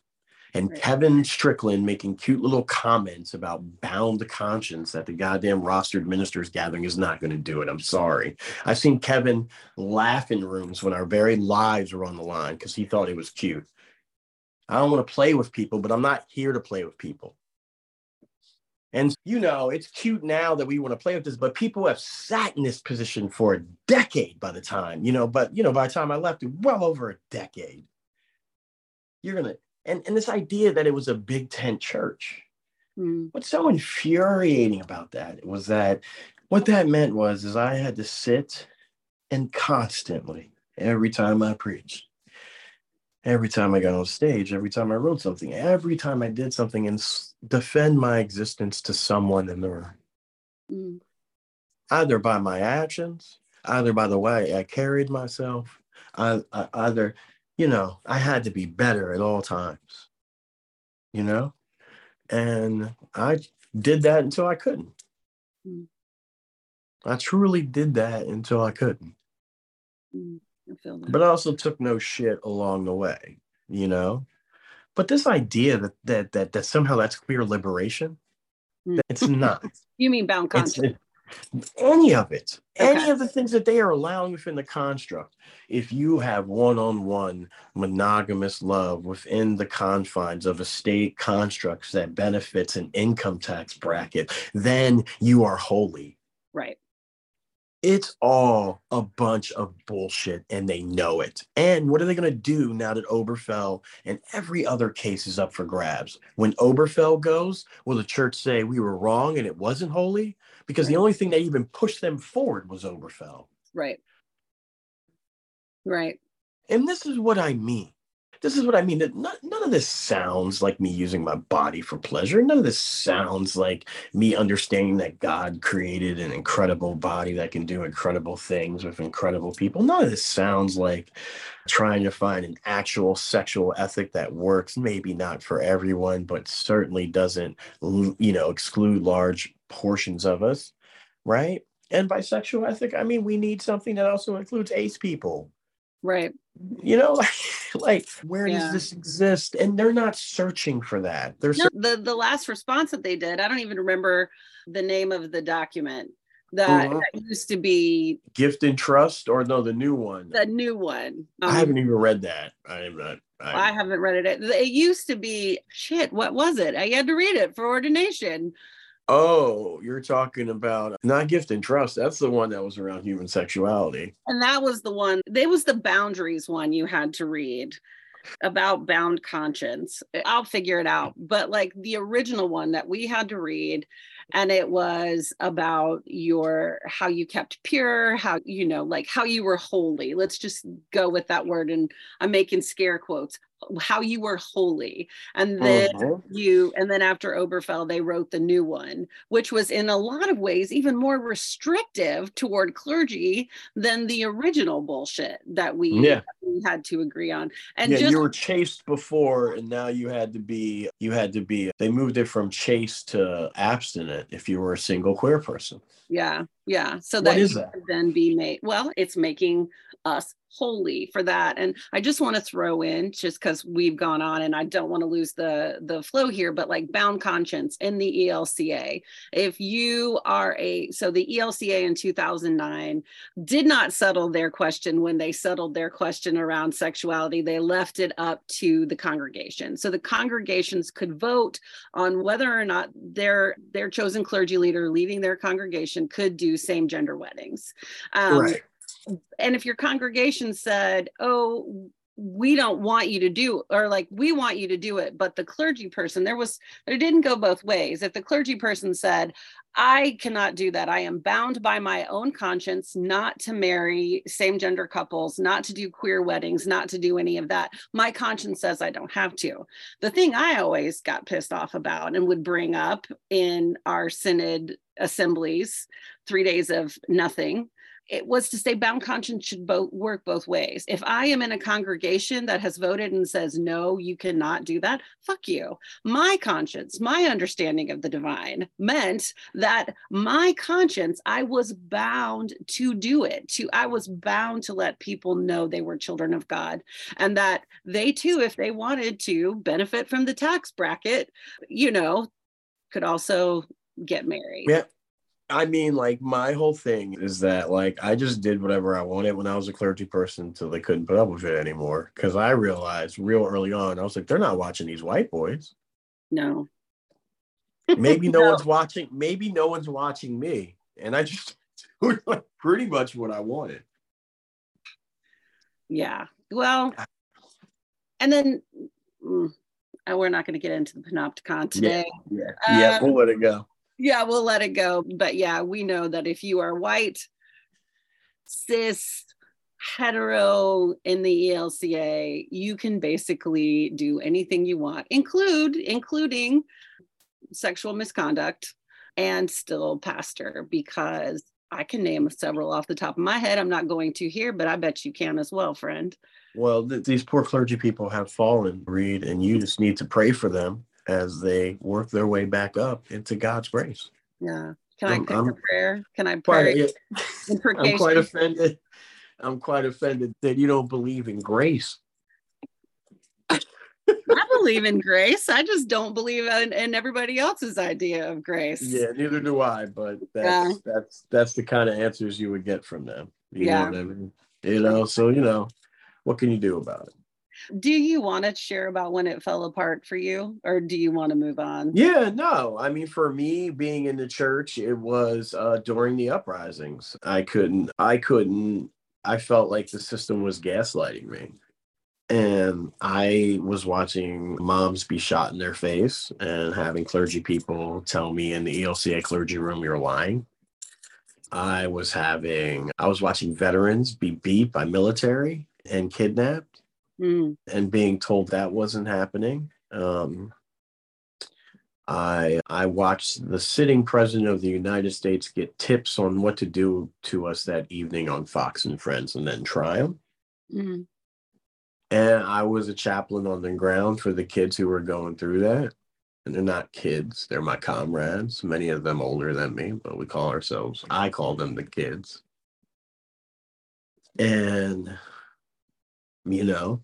And right. Kevin Strickland making cute little comments about bound conscience that the goddamn rostered ministers gathering is not going to do it. I'm sorry. I've seen Kevin laugh in rooms when our very lives were on the line because he thought it was cute. I don't want to play with people, but I'm not here to play with people. And you know, it's cute now that we want to play with this, but people have sat in this position for a decade by the time, you know, but you know, by the time I left, well over a decade. You're gonna and, and this idea that it was a big tent church. Mm. What's so infuriating about that was that what that meant was is I had to sit and constantly, every time I preached, every time I got on stage, every time I wrote something, every time I did something and defend my existence to someone in the room. Mm. Either by my actions, either by the way I carried myself, I, I, either you know, I had to be better at all times, you know? And I did that until I couldn't. Mm. I truly did that until I couldn't. Mm, but I also took no shit along the way, you know? But this idea that that that, that somehow that's queer liberation, mm. it's not. you mean bound conscience? any of it okay. any of the things that they are allowing within the construct if you have one-on-one monogamous love within the confines of a state constructs that benefits an income tax bracket then you are holy right it's all a bunch of bullshit and they know it. And what are they going to do now that Obergefell and every other case is up for grabs? When Obergefell goes, will the church say we were wrong and it wasn't holy? because right. the only thing that even pushed them forward was Obergefell. Right. Right. And this is what I mean. This is what I mean. That none of this sounds like me using my body for pleasure. None of this sounds like me understanding that God created an incredible body that can do incredible things with incredible people. None of this sounds like trying to find an actual sexual ethic that works. Maybe not for everyone, but certainly doesn't, you know, exclude large portions of us, right? And bisexual ethic, I mean, we need something that also includes ace people. Right. You know, like where yeah. does this exist? And they're not searching for that. They're no, the the last response that they did. I don't even remember the name of the document that, uh-huh. that used to be gift and trust, or no, the new one. The new one. Um, I haven't even read that. I am not. I haven't read it. It used to be shit. What was it? I had to read it for ordination. Oh, you're talking about not gift and trust. That's the one that was around human sexuality. And that was the one, it was the boundaries one you had to read about bound conscience. I'll figure it out. But like the original one that we had to read, and it was about your how you kept pure, how you know, like how you were holy. Let's just go with that word. And I'm making scare quotes how you were holy and then mm-hmm. you and then after Obergefell they wrote the new one which was in a lot of ways even more restrictive toward clergy than the original bullshit that we, yeah. we had to agree on and yeah, just, you were chaste before and now you had to be you had to be they moved it from chaste to abstinent if you were a single queer person yeah yeah so that, that? then be made well it's making us wholly for that. And i just want to throw in just because we've gone on and i don't want to lose the the flow here but like bound conscience in the elca if you are a so the elca in 2009 did not settle their question when they settled their question around sexuality. They left it up to the congregation. So the congregations could vote on whether or not their their chosen clergy leader leading their congregation could do same gender weddings. Um, right and if your congregation said, oh, we don't want you to do or like we want you to do it but the clergy person there was it didn't go both ways. If the clergy person said i cannot do that. I am bound by my own conscience not to marry same gender couples not to do queer weddings not to do any of that. My conscience says i don't have to. The thing i always got pissed off about and would bring up in our synod assemblies three days of nothing it was to say bound conscience should both work both ways. If I am in a congregation that has voted and says, no, you cannot do that, fuck you. My conscience, my understanding of the divine meant that my conscience, I was bound to do it. To I was bound to let people know they were children of God and that they too, if they wanted to benefit from the tax bracket, you know, could also get married. Yeah. I mean, like my whole thing is that like I just did whatever I wanted when I was a clergy person until they couldn't put up with it anymore. Because I realized real early on, I was like, they're not watching these white boys. No. Maybe no, no. one's watching. Maybe no one's watching me, and I just like pretty much what I wanted. Yeah. Well, and then mm, we're not going to get into the panopticon today. Yeah. Yeah. yeah we'll let it go yeah, we'll let it go. But yeah, we know that if you are white, cis, hetero in the ELCA, you can basically do anything you want, include including sexual misconduct and still pastor because I can name several off the top of my head. I'm not going to here, but I bet you can as well, friend. Well, th- these poor clergy people have fallen, Reed, and you just need to pray for them as they work their way back up into God's grace. Yeah. Can I pick I'm, a prayer? Can I pray? Quite, I'm quite offended. I'm quite offended that you don't believe in grace. I believe in grace. I just don't believe in, in, everybody else's idea of grace. Yeah, neither do I. But that's yeah. that's that's the kind of answers you would get from them. You yeah. know what I mean? You know, so you know, what can you do about it? Do you want to share about when it fell apart for you or do you want to move on? Yeah no i mean for me being in the church it was uh during the uprisings. I couldn't i couldn't i felt like the system was gaslighting me. And i was watching moms be shot in their face and having clergy people tell me in the elca clergy room you're lying. I was having i was watching veterans be beat by military and kidnapped mm. and being told that wasn't happening. Um, I I watched the sitting president of the United States get tips on what to do to us that evening on Fox and Friends, and then try them. Mm. And I was a chaplain on the ground for the kids who were going through that. And they're not kids; they're my comrades. Many of them older than me, but we call ourselves. I call them the kids. And you know,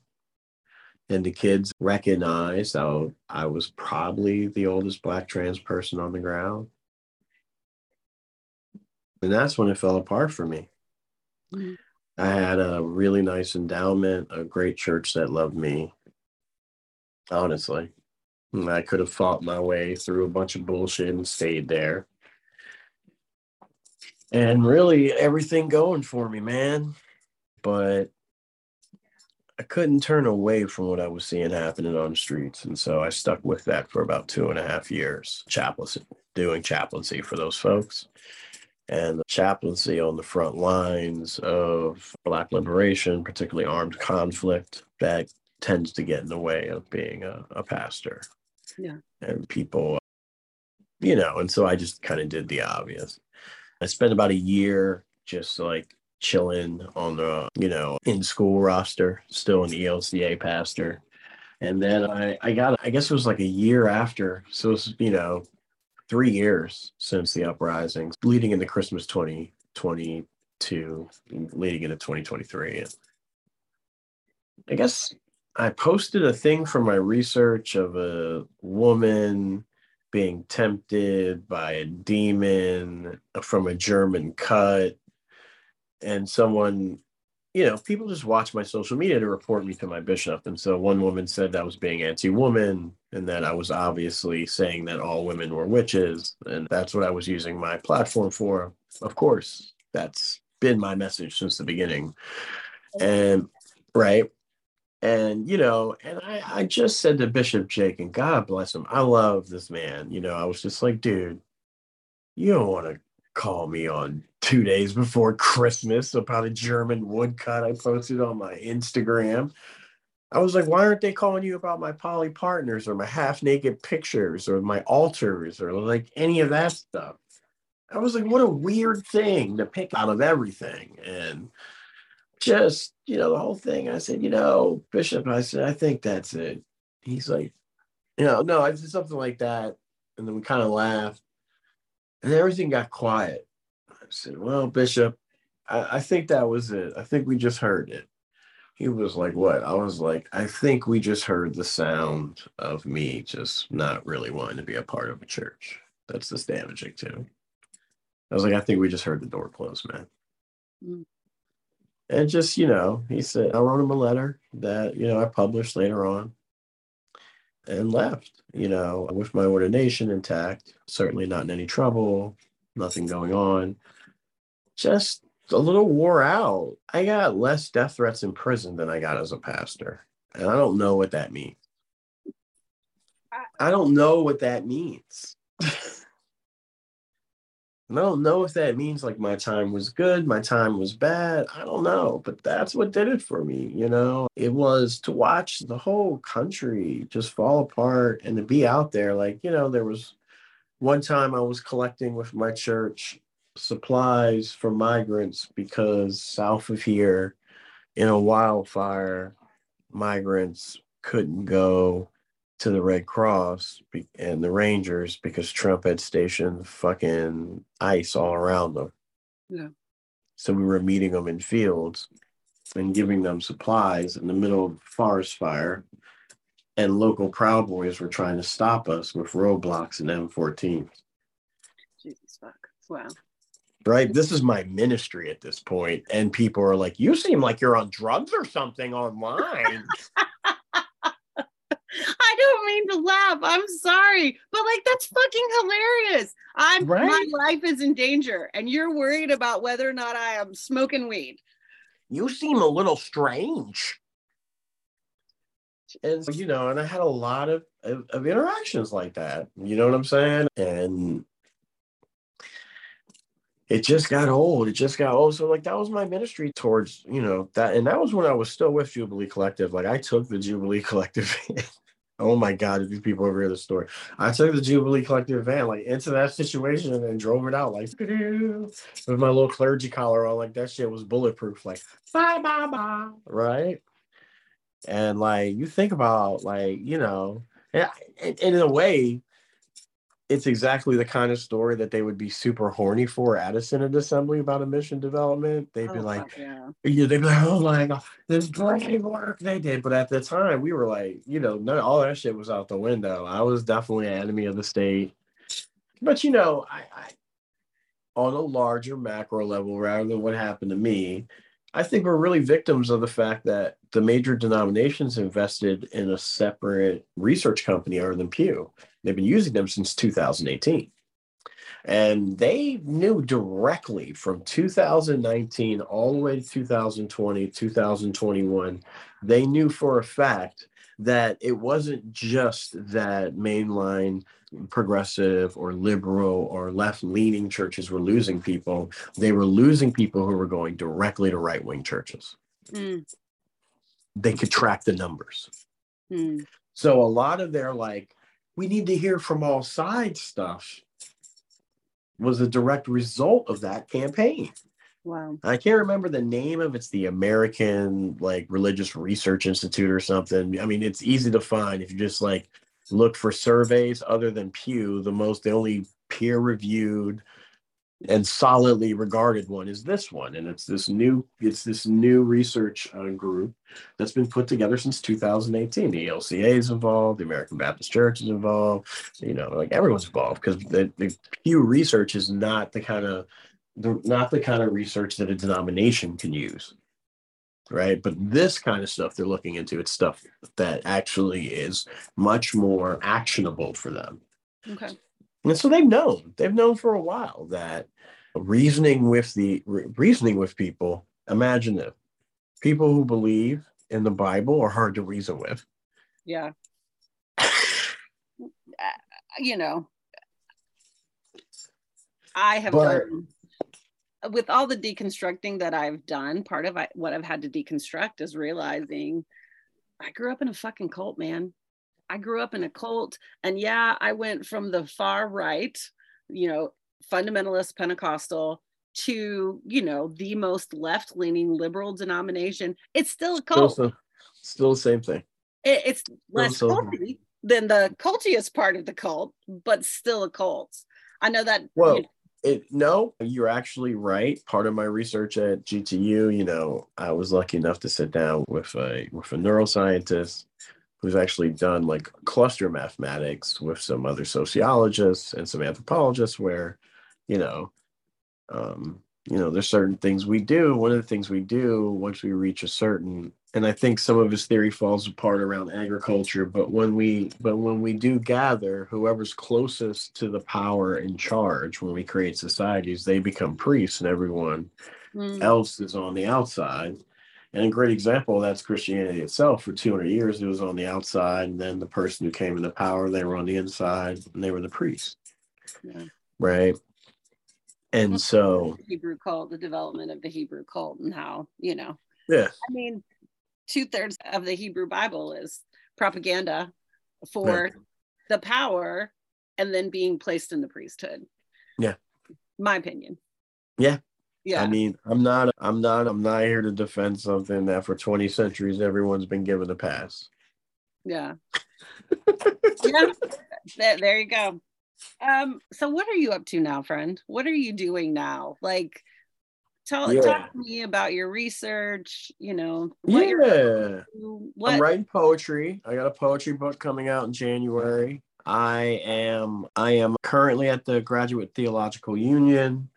and the kids recognized how I was probably the oldest black trans person on the ground. And that's when it fell apart for me. Mm-hmm. I had a really nice endowment, a great church that loved me. Honestly, and I could have fought my way through a bunch of bullshit and stayed there. And really, everything going for me, man. But I couldn't turn away from what I was seeing happening on the streets. And so I stuck with that for about two and a half years, chaplaincy, doing chaplaincy for those folks. And the chaplaincy on the front lines of Black liberation, particularly armed conflict, that tends to get in the way of being a, a pastor. Yeah. And people, you know, and so I just kind of did the obvious. I spent about a year just like chilling on the, you know, in school roster, still an ELCA pastor. And then I, I got, I guess it was like a year after. So it's, you know, three years since the uprisings, leading into Christmas 2022, leading into 2023. And I guess I posted a thing from my research of a woman being tempted by a demon from a German cut. And someone, you know, people just watch my social media to report me to my bishop. And so one woman said that I was being anti woman and that I was obviously saying that all women were witches. And that's what I was using my platform for. Of course, that's been my message since the beginning. And right and you know and I, I just said to bishop jake and god bless him i love this man you know i was just like dude you don't want to call me on two days before christmas about a german woodcut i posted on my instagram i was like why aren't they calling you about my poly partners or my half naked pictures or my altars or like any of that stuff i was like what a weird thing to pick out of everything and just, you know, the whole thing. I said, you know, Bishop, I said, I think that's it. He's like, you know, no, I said something like that. And then we kind of laughed. And everything got quiet. I said, well, Bishop, I, I think that was it. I think we just heard it. He was like, what? I was like, I think we just heard the sound of me just not really wanting to be a part of a church. That's this damaging too. I was like, I think we just heard the door close, man. Mm and just you know he said i wrote him a letter that you know i published later on and left you know. With my ordination intact certainly not in any trouble nothing going on. Just a little wore out. I got less death threats in prison than i got as a pastor and i don't know what that means. I don't know what that means And I don't know if that means like my time was good, my time was bad. I don't know, but that's what did it for me. You know, it was to watch the whole country just fall apart and to be out there. Like, you know, there was one time I was collecting with my church supplies for migrants because south of here in a wildfire, migrants couldn't go to the Red Cross and the Rangers because Trump had stationed fucking ice all around them. Yeah. So we were meeting them in fields and giving them supplies in the middle of forest fire. And local Proud Boys were trying to stop us with roadblocks and M14s. Jesus fuck. Wow. Right. This is my ministry at this point, And people are like, you seem like you're on drugs or something online. I don't mean to laugh. I'm sorry, but like that's fucking hilarious. I'm right? my life is in danger, and you're worried about whether or not I am smoking weed. You seem a little strange. And you know, and I had a lot of, of, of interactions like that. You know what I'm saying? And it just got old. It just got old. So like that was my ministry towards, you know, that and that was when I was still with Jubilee Collective. Like I took the Jubilee Collective Oh my God, if these people ever hear the story. I took the Jubilee Collective van like into that situation and drove it out like with my little clergy collar on, like that shit was bulletproof, like bye bye bye. Right. And like you think about like, you know, and, and in a way, it's exactly the kind of story that they would be super horny for at a synod assembly about a mission development. They'd be oh, like, yeah. they'd be like, oh my god, this great work they did. But at the time, we were like, you know, none, all that shit was out the window. I was definitely an enemy of the state. But you know, I, I on a larger macro level, rather than what happened to me, I think we're really victims of the fact that the major denominations invested in a separate research company other than Pew. They've been using them since 2018. And they knew directly from 2019 all the way to 2020, 2021, they knew for a fact that it wasn't just that mainline progressive or liberal or left leaning churches were losing people, they were losing people who were going directly to right wing churches. Mm. they could track the numbers. Hmm. So a lot of their like, we need to hear from all sides stuff was a direct result of that campaign. Wow. I can't remember the name of it's the American like Religious Research Institute or something. I mean, it's easy to find if you just like look for surveys other than Pew, the most the only peer reviewed and solidly regarded one is this one. And it's this new it's this new research uh, group that's been put together since 2018 the elca is involved the american baptist church is involved you know like everyone's involved because the, the pew research is not the kind of the, not the kind of research that a denomination can use right but this kind of stuff they're looking into it's stuff that actually is much more actionable for them Okay. and so they've known, they've known for a while that reasoning with the re- reasoning with people, imagine this. People who believe in the Bible are hard to reason with. Yeah. Uh, you know, I have But- done with all the deconstructing that I've done. Part of what I've had to deconstruct is realizing I grew up in a fucking cult, man. I grew up in a cult, and yeah, I went from the far right, you know, fundamentalist Pentecostal to you know the most left-leaning liberal denomination. It's still a cult so- still the same thing. it, it's less so- culty than the cultiest part of the cult, but still a cult. I know that. Well, you know, it no, you're actually right. Part of my research at GTU, you know, I was lucky enough to sit down with a with a neuroscientist who's actually done like cluster mathematics with some other sociologists and some anthropologists where, you know, um, you know, there's certain things we do. One of the things we do once we reach a certain and I think some of his theory falls apart around agriculture, but when we but when we do gather, whoever's closest to the power in charge when we create societies, they become priests and everyone mm, else is on the outside. And a great example of that's Christianity itself. For 200 years, it was on the outside, and then the person who came into power, they were on the inside, and they were the priests, yeah. right? And so, The Hebrew cult, the development of the Hebrew cult, and how you know. yeah, I mean, two thirds of the Hebrew Bible is propaganda for Right. the power, and then being placed in the priesthood. Yeah. my opinion. Yeah. Yeah. I mean, I'm not, I'm not, I'm not here to defend something that for 20 centuries everyone's been given a pass. Yeah. yeah. There, there you go. Um, so what are you up to now, friend? What are you doing now? Like tell Yeah. talk to me about your research, you know, what Yeah. what I'm writing poetry. I got a poetry book coming out in January. I am I am currently at the Graduate Theological Union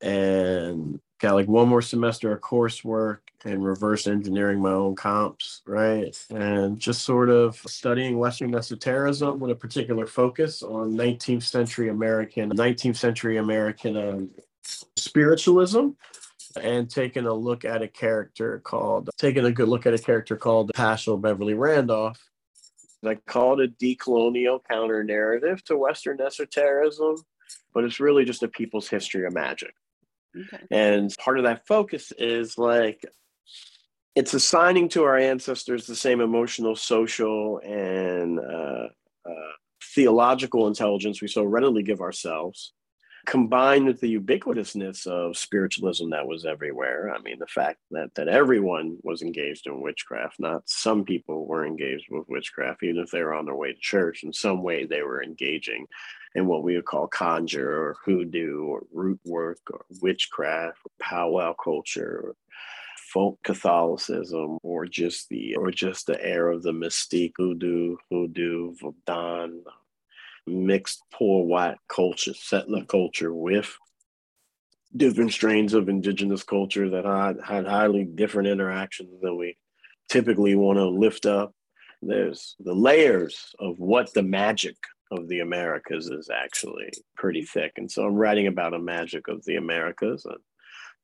and got like one more semester of coursework and reverse engineering my own comps, right? And just sort of studying Western esotericism with a particular focus on 19th century American 19th century American um, spiritualism and taking a look at a character called taking a good look at a character called Paschal Beverly Randolph. And I call it a decolonial counter narrative to Western esotericism, but it's really just a people's history of magic. okay. And part of that focus is like it's assigning to our ancestors the same emotional, social, and uh, uh, theological intelligence we so readily give ourselves, combined with the ubiquitousness of spiritualism that was everywhere. I mean, the fact that that everyone was engaged in witchcraft, not some people were engaged with witchcraft, even if they were on their way to church. In some way, they were engaging in what we would call conjure or hoodoo or root work or witchcraft or powwow culture or folk Catholicism or just the or just the air of the mystique hoodoo, hoodoo, Vaudan, mixed poor white culture, settler culture with different strains of indigenous culture that had, had highly different interactions than we typically want to lift up. There's the layers of what the magic of the Americas is actually pretty thick. And so I'm writing about a magic of the Americas and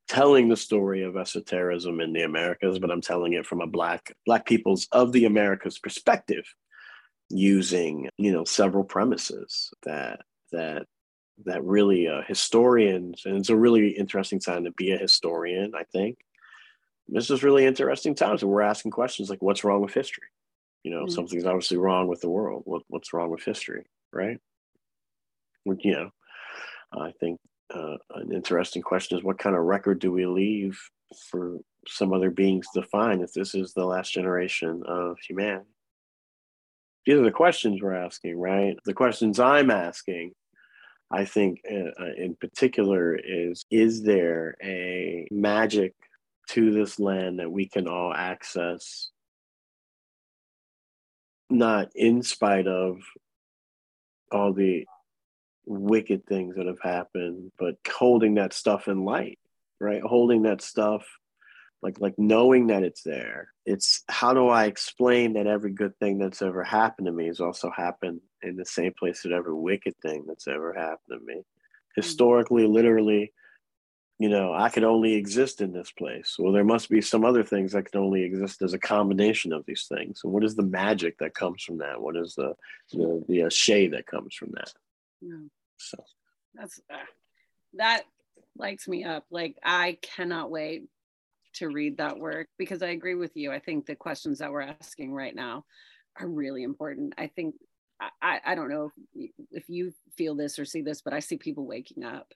telling the story of esotericism in the Americas, but I'm telling it from a black black people's of the Americas perspective, using you know several premises that that that really uh, historians and it's a really interesting time to be a historian. I think. This is really interesting times and we're asking questions like what's wrong with history? You know mm-hmm. something's obviously wrong with the world. What, what's wrong with history? Right? You know i think uh, an interesting question is what kind of record do we leave for some other beings to find if this is the last generation of humanity these are the questions we're asking right the questions i'm asking i think uh, uh in particular is is there a magic to this land that we can all access, not in spite of all the wicked things that have happened, but holding that stuff in light, right? Holding that stuff like like knowing that it's there. It's how do I explain that every good thing that's ever happened to me has also happened in the same place that every wicked thing that's ever happened to me. Mm-hmm. Historically, literally, you know, I could only exist in this place. Well, there must be some other things that can only exist as a combination of these things. And what is the magic that comes from that? What is the the, the uh, shade that comes from that? Yeah. So that's uh, that lights me up. Like I cannot wait to read that work because I agree with you. I think the questions that we're asking right now are really important. I think I, I don't know if, if you feel this or see this, but I see people waking up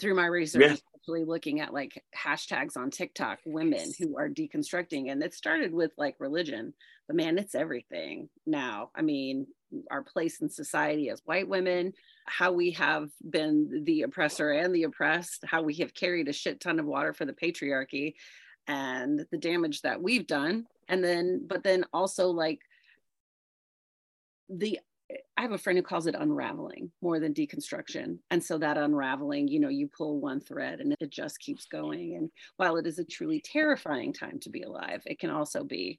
through my research yeah. actually looking at like hashtags on TikTok, women who are deconstructing. And it started with like religion, but man, it's everything now. I mean, our place in society as white women, how we have been the oppressor and the oppressed, how we have carried a shit ton of water for the patriarchy and the damage that we've done. And then, but then also like the I have a friend who calls it unraveling more than deconstruction. And so that unraveling, you know, you pull one thread and it just keeps going. And while it is a truly terrifying time to be alive, it can also be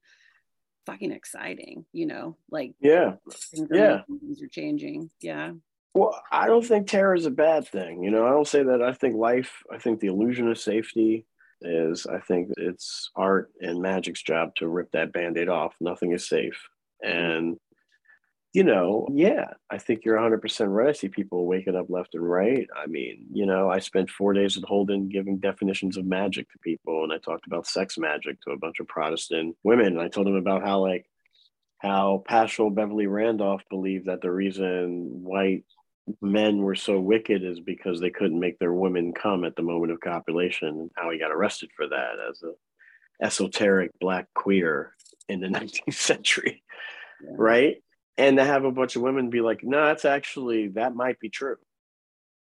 fucking exciting, you know, like yeah, things yeah, things are changing. Yeah. Well, I don't think terror is a bad thing. You know, I don't say that. I think life, I think the illusion of safety is, I think it's art and magic's job to rip that band aid off. Nothing is safe. Mm-hmm. And you know, yeah, I think you're 100% right. I see people waking up left and right. I mean, you know, I spent four days at Holden giving definitions of magic to people, and I talked about sex magic to a bunch of Protestant women. And I told them about how, like, how Paschal Beverly Randolph believed that the reason white men were so wicked is because they couldn't make their women come at the moment of copulation, and how he got arrested for that as a esoteric black queer in the 19th century. Yeah. Right and to have a bunch of women be like, no, that's actually that might be true.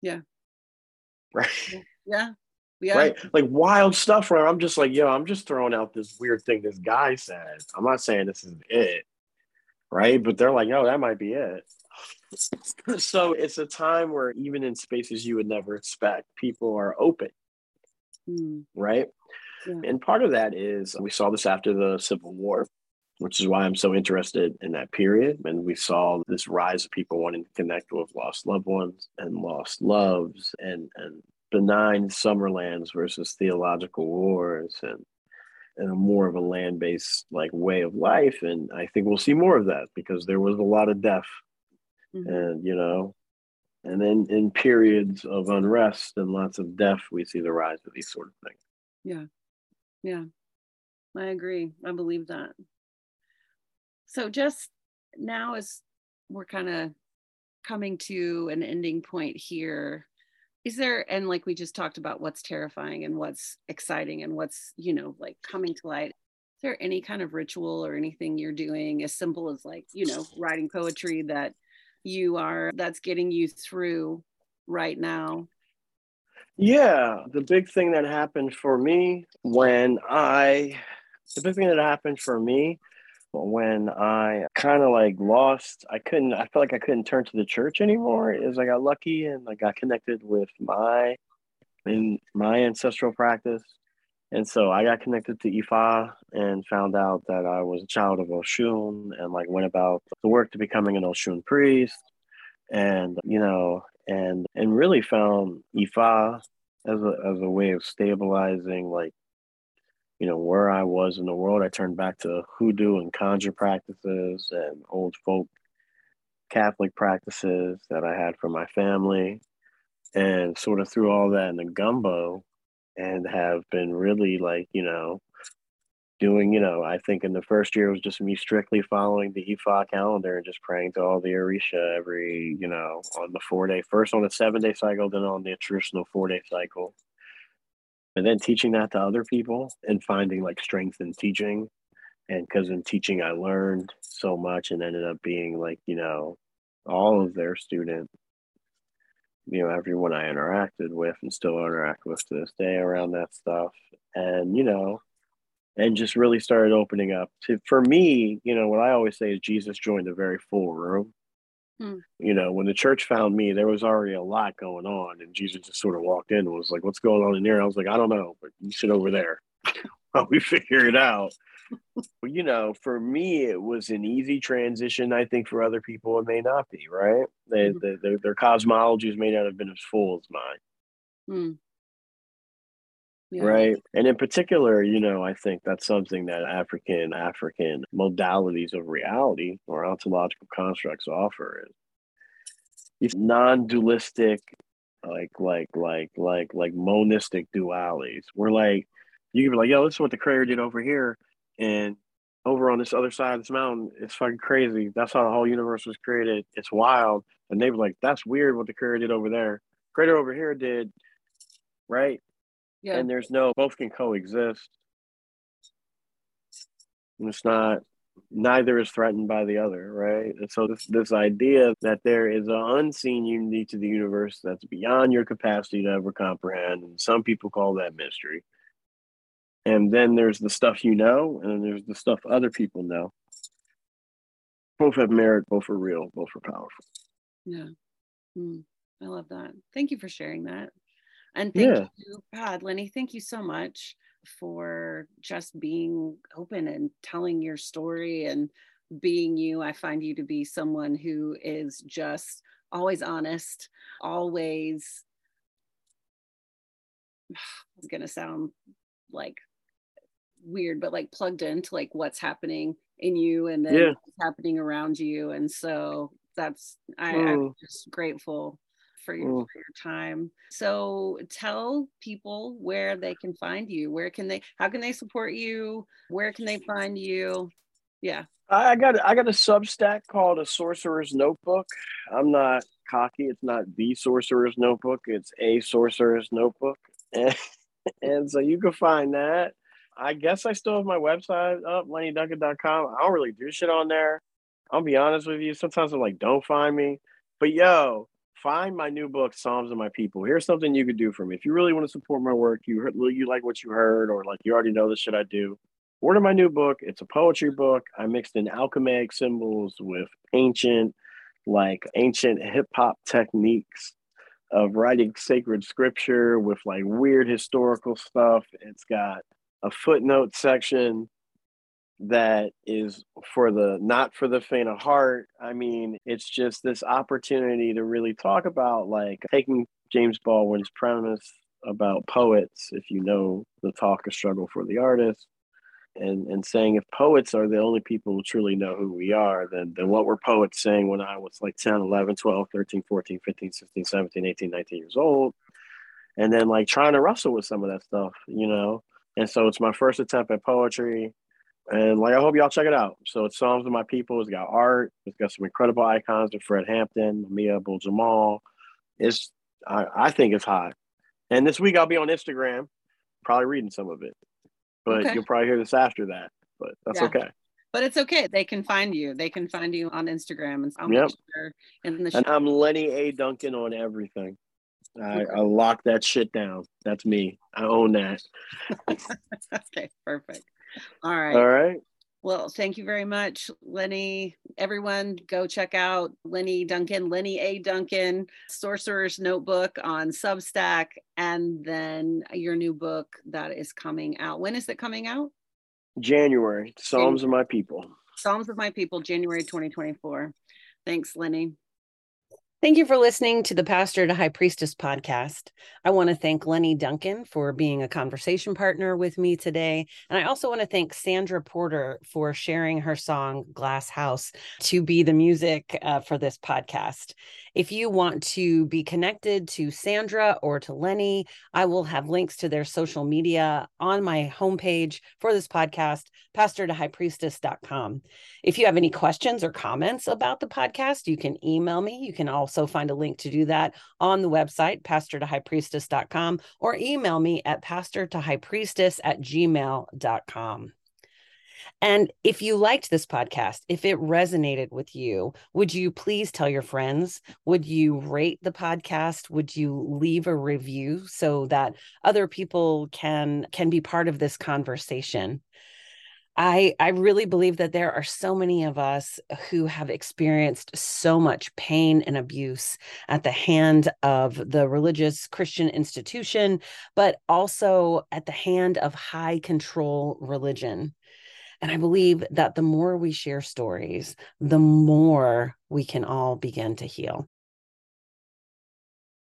Yeah. Right. Yeah. Yeah. Right. Like wild stuff where I'm just like, yo, I'm just throwing out this weird thing this guy said. I'm not saying this is it. Right. But they're like, no, that might be it. so it's a time where even in spaces you would never expect, people are open. Mm. Right. Yeah. And part of that is we saw this after the Civil War which is why I'm so interested in that period. And we saw this rise of people wanting to connect with lost loved ones and lost loves and, and benign summerlands versus theological wars and and a more of a land-based like way of life. And I think we'll see more of that because there was a lot of death. Mm-hmm. And you know, and then in periods of unrest and lots of death, we see the rise of these sort of things. Yeah. Yeah. I agree. I believe that so just now as we're kind of coming to an ending point here is there and like we just talked about what's terrifying and what's exciting and what's you know like coming to light is there any kind of ritual or anything you're doing as simple as like you know writing poetry that you are that's getting you through right now yeah the big thing that happened for me when i the big thing that happened for me when I kind of like lost, I couldn't, I felt like I couldn't turn to the church anymore. Is I got lucky and I got connected with my, in my ancestral practice. And so I got connected to Ifa and found out that I was a child of Oshun and like went about the work to becoming an Oshun priest and, you know, and, and really found Ifa as a, as a way of stabilizing like you know, where I was in the world. I turned back to hoodoo and conjure practices and old folk Catholic practices that I had from my family and sort of threw all that in the gumbo and have been really like, you know, doing, you know, I think in the first year was just me strictly following the Ifa calendar and just praying to all the Orisha every, you know, on the four day, first on a seven day cycle, then on the traditional four day cycle. And then teaching that to other people and finding like strength in teaching. And because in teaching, I learned so much and ended up being like, you know, all of their student, you know, everyone I interacted with and still interact with to this day around that stuff. And, you know, and just really started opening up to for me you know what i always say is jesus joined a very full room hmm. you know when the church found me there was already a lot going on and jesus just sort of walked in and was like what's going on in here i was like i don't know but you sit over there while we figure it out you know for me it was an easy transition i think for other people it may not be right? They, mm-hmm. they, their, their cosmologies may not have been as full as mine. Hmm. Yeah. right? And in particular you know i think that's something that african african modalities of reality or ontological constructs offer is these non-dualistic like like like like like monistic dualities. We're like you can be like yo this is what the creator did over here and over on this other side of this mountain it's fucking crazy that's how the whole universe was created it's wild and they were like that's weird what the creator did over there creator over here did right yeah. And there's no both can coexist. And it's not neither is threatened by the other, right? And so this this idea that there is an unseen unity to the universe that's beyond your capacity to ever comprehend, and some people call that mystery. And then there's the stuff you know, and then there's the stuff other people know. Both have merit, both are real, both are powerful. Yeah. Mm, I love that. Thank you for sharing that. And thank yeah. you, God, Lenny, thank you so much for just being open and telling your story and being you. I find you to be someone who is just always honest, always it's gonna sound like weird, but like plugged into like what's happening in you and then yeah. what's happening around you. And so that's I, I'm mm. just grateful for your, mm. for your time. So tell people where they can find you. Where can they, how can they support you? Where can they find you? Yeah. I got I got a Substack called a Sorcerer's Notebook. I'm not cocky. It's not the Sorcerer's Notebook. It's a Sorcerer's Notebook, and, and so you can find that. I guess I still have my website up, lennyduncan.com. I don't really do shit on there. I'll be honest with you. Sometimes I'm like, don't find me. But yo, find my new book, Psalms of My People. Here's something you could do for me. If you really want to support my work, you heard, you like what you heard, or like you already know the shit I do, order my new book. It's a poetry book. I mixed in alchemic symbols with ancient, like ancient hip hop techniques of writing sacred scripture with like weird historical stuff. It's got a footnote section that is for the not for the faint of heart. I mean, it's just this opportunity to really talk about like taking James Baldwin's premise about poets, if you know the talk of struggle for the artist, and and saying if poets are the only people who truly know who we are, then then what were poets saying when I was like 10, 11, 12, 13, 14, 15, 16, 17, 18, 19 years old? And then like trying to wrestle with some of that stuff, you know? And so it's my first attempt at poetry and like, I hope y'all check it out. So it's Psalms of My People. It's got art. It's got some incredible icons of Fred Hampton, Mia Abdul Jamal. It's, I, I think it's hot. And this week I'll be on Instagram, probably reading some of it. But okay. you'll probably hear this after that. But that's yeah. okay. But it's okay. They can find you. They can find you on Instagram. And I'll yep. Sure in the show. And I'm Lenny A. Duncan on everything. I, I lock that shit down. That's me. I own that. okay, perfect. All right. All right. Well, thank you very much, Lenny. Everyone, go check out Lenny Duncan, Lenny A. Duncan, Sorcerer's Notebook on Substack, and then your new book that is coming out. When is it coming out? January. Psalms January. of My People. Psalms of My People, January 2024. Thanks, Lenny. Thank you for listening to the Pastor to High Priestess podcast. I want to thank Lenny Duncan for being a conversation partner with me today. And I also want to thank Sandra Porter for sharing her song Glass House to be the music uh, for this podcast. If you want to be connected to Sandra or to Lenny, I will have links to their social media on my homepage for this podcast, pastor to high priestess.com. If you have any questions or comments about the podcast, you can email me. You can also find a link to do that on the website, pastor to high priestess.com, or email me at pastor to high priestess at gmail.com. And if you liked this podcast, if it resonated with you, would you please tell your friends? Would you rate the podcast? Would you leave a review so that other people can can be part of this conversation? I I really believe that there are so many of us who have experienced so much pain and abuse at the hand of the religious Christian institution, but also at the hand of high control religion. And I believe that the more we share stories, the more we can all begin to heal.